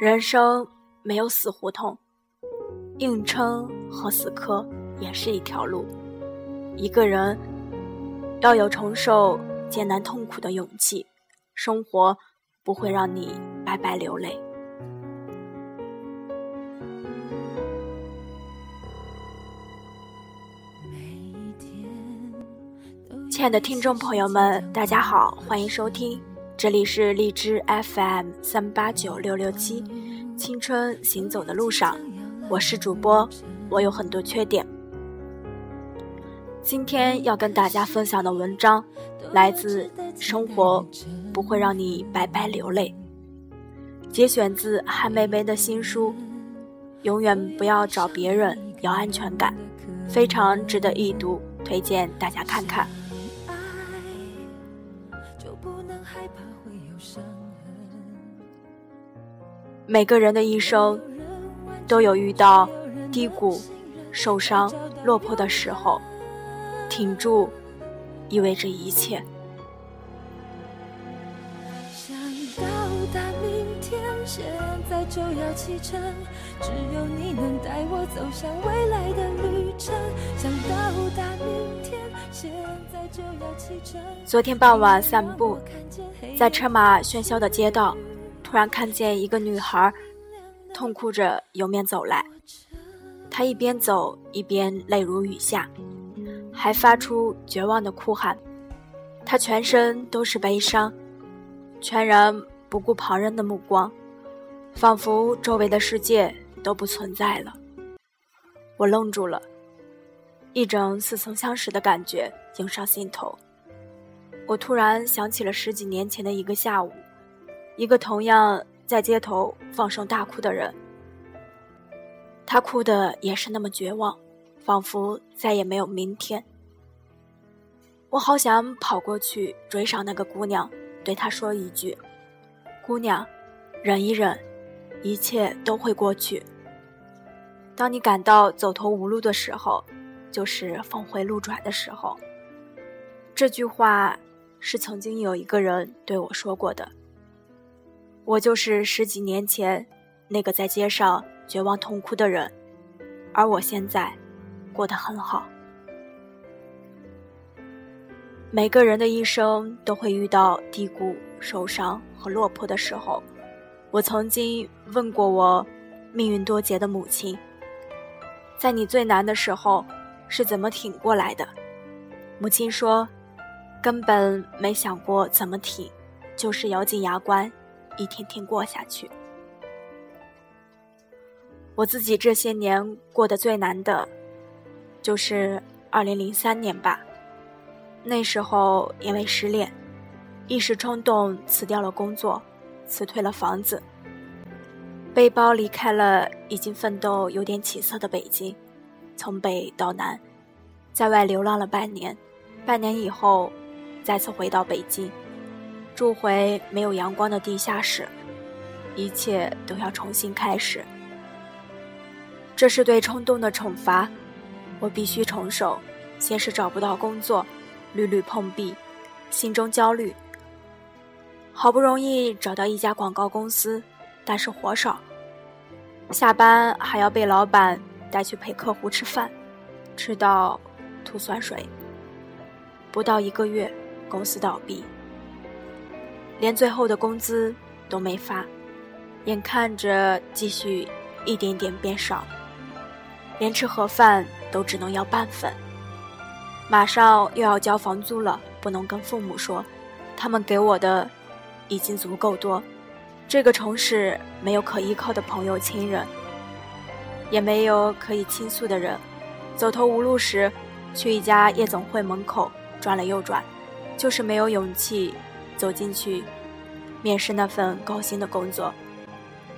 人生没有死胡同，硬撑和死磕也是一条路。一个人要有承受艰难痛苦的勇气，生活不会让你白白流泪。亲爱的听众朋友们，大家好，欢迎收听，这里是荔枝 FM 三八九六六七，青春行走的路上，我是主播，我有很多缺点。今天要跟大家分享的文章来自《生活不会让你白白流泪》，节选自韩梅梅的新书《永远不要找别人要安全感》，非常值得一读，推荐大家看看。每个人的一生都有遇到低谷、受伤、落魄的时候，挺住意味着一切。想到达明天，现在就要启程，只有你能带我走向未来的旅程。想到达明天，现在就要启程。昨天傍晚散步，在车马喧嚣的街道。突然看见一个女孩，痛哭着迎面走来。她一边走一边泪如雨下，还发出绝望的哭喊。她全身都是悲伤，全然不顾旁人的目光，仿佛周围的世界都不存在了。我愣住了，一种似曾相识的感觉涌上心头。我突然想起了十几年前的一个下午。一个同样在街头放声大哭的人，他哭的也是那么绝望，仿佛再也没有明天。我好想跑过去追上那个姑娘，对她说一句：“姑娘，忍一忍，一切都会过去。当你感到走投无路的时候，就是峰回路转的时候。”这句话是曾经有一个人对我说过的。我就是十几年前那个在街上绝望痛哭的人，而我现在过得很好。每个人的一生都会遇到低谷、受伤和落魄的时候。我曾经问过我命运多劫的母亲，在你最难的时候是怎么挺过来的？母亲说，根本没想过怎么挺，就是咬紧牙关。一天天过下去，我自己这些年过得最难的，就是二零零三年吧。那时候因为失恋，一时冲动辞掉了工作，辞退了房子，背包离开了已经奋斗有点起色的北京，从北到南，在外流浪了半年。半年以后，再次回到北京。住回没有阳光的地下室，一切都要重新开始。这是对冲动的惩罚，我必须承受。先是找不到工作，屡屡碰壁，心中焦虑。好不容易找到一家广告公司，但是活少，下班还要被老板带去陪客户吃饭，吃到吐酸水。不到一个月，公司倒闭。连最后的工资都没发，眼看着积蓄一点点变少，连吃盒饭都只能要半份。马上又要交房租了，不能跟父母说，他们给我的已经足够多。这个城市没有可依靠的朋友亲人，也没有可以倾诉的人。走投无路时，去一家夜总会门口转了又转，就是没有勇气。走进去，面试那份高薪的工作，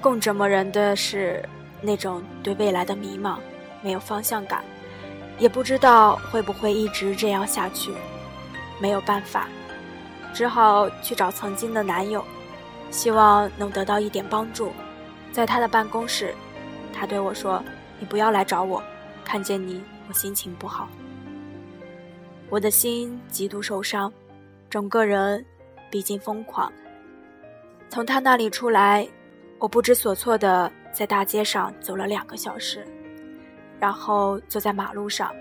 更折磨人的是那种对未来的迷茫，没有方向感，也不知道会不会一直这样下去。没有办法，只好去找曾经的男友，希望能得到一点帮助。在他的办公室，他对我说：“你不要来找我，看见你我心情不好。”我的心极度受伤，整个人。毕竟疯狂。从他那里出来，我不知所措的在大街上走了两个小时，然后坐在马路上，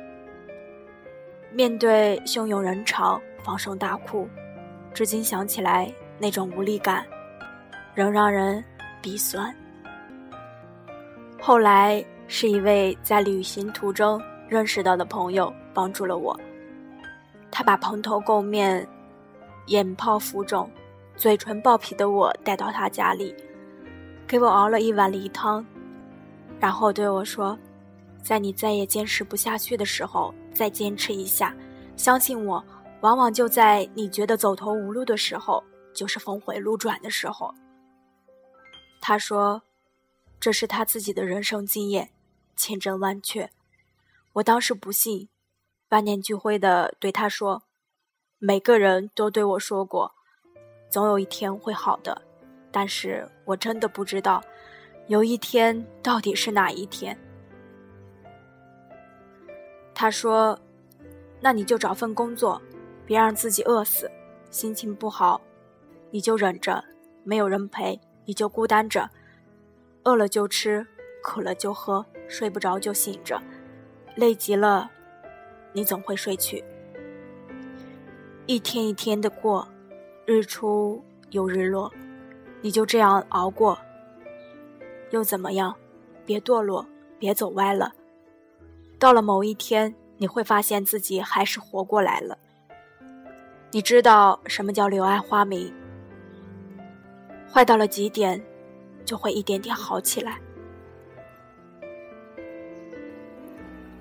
面对汹涌人潮放声大哭。至今想起来，那种无力感仍让人鼻酸。后来是一位在旅行途中认识到的朋友帮助了我，他把蓬头垢面、眼泡浮肿、嘴唇爆皮的我带到他家里。给我熬了一碗梨汤，然后对我说：“在你再也坚持不下去的时候，再坚持一下。相信我，往往就在你觉得走投无路的时候，就是峰回路转的时候。”他说：“这是他自己的人生经验，千真万确。”我当时不信，万念俱灰的对他说：“每个人都对我说过，总有一天会好的。”但是我真的不知道，有一天到底是哪一天。他说：“那你就找份工作，别让自己饿死。心情不好，你就忍着；没有人陪，你就孤单着。饿了就吃，渴了就喝，睡不着就醒着。累极了，你总会睡去。一天一天的过，日出又日落。”你就这样熬过，又怎么样？别堕落，别走歪了。到了某一天，你会发现自己还是活过来了。你知道什么叫柳暗花明？坏到了极点，就会一点点好起来。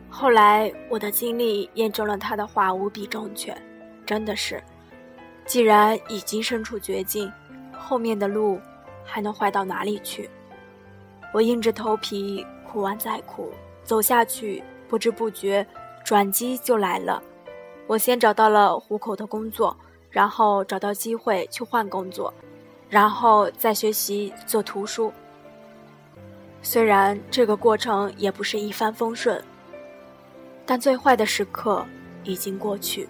后来，我的经历验证了他的话无比正确，真的是，既然已经身处绝境。后面的路还能坏到哪里去？我硬着头皮哭完再哭，走下去，不知不觉转机就来了。我先找到了糊口的工作，然后找到机会去换工作，然后再学习做图书。虽然这个过程也不是一帆风顺，但最坏的时刻已经过去。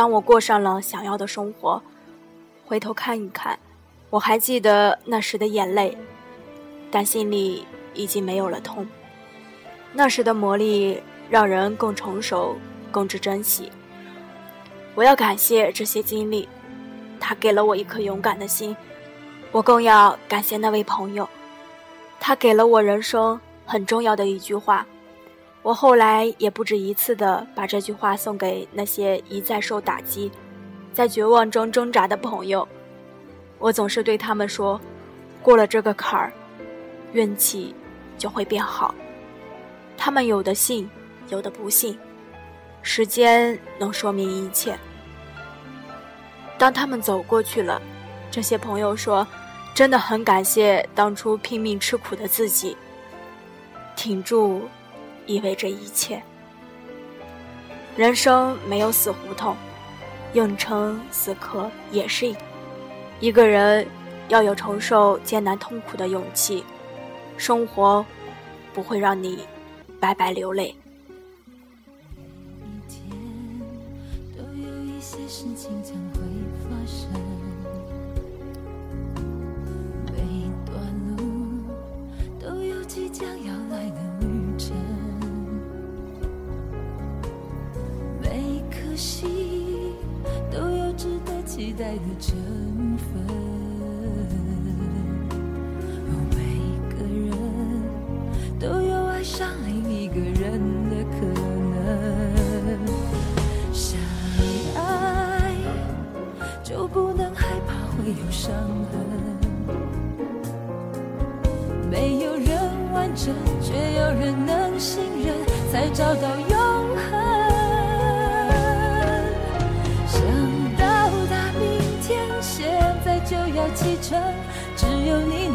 当我过上了想要的生活。回头看一看，我还记得那时的眼泪，但心里已经没有了痛。那时的磨砺让人更成熟，更知珍惜。我要感谢这些经历，它给了我一颗勇敢的心。我更要感谢那位朋友，他给了我人生很重要的一句话。我后来也不止一次的把这句话送给那些一再受打击。在绝望中挣扎的朋友，我总是对他们说：“过了这个坎儿，运气就会变好。”他们有的信，有的不信，时间能说明一切。当他们走过去了，这些朋友说：“真的很感谢当初拼命吃苦的自己。”挺住，意味着一切。人生没有死胡同。硬撑死磕也是一个人要有承受艰难痛苦的勇气，生活不会让你白白流泪。每段路都有即将要爱的成分。每个人都有爱上另一个人的可能。相爱就不能害怕会有伤痕。没有人完整，却有人能信任，才找到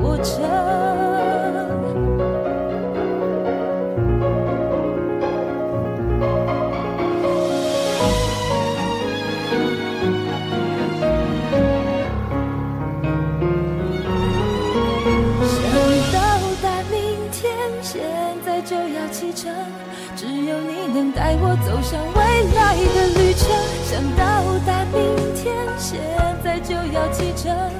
过。程。想到达明天，现在就要启程。只有你能带我走向未来的旅程。想到达明天，现在就要启程。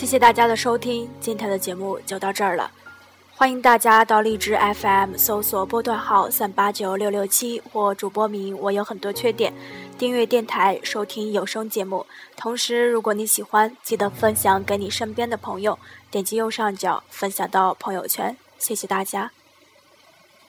谢谢大家的收听，今天的节目就到这儿了。欢迎大家到荔枝 FM 搜索波段号三八九六六七或主播名我有很多缺点，订阅电台收听有声节目。同时，如果你喜欢，记得分享给你身边的朋友，点击右上角分享到朋友圈。谢谢大家。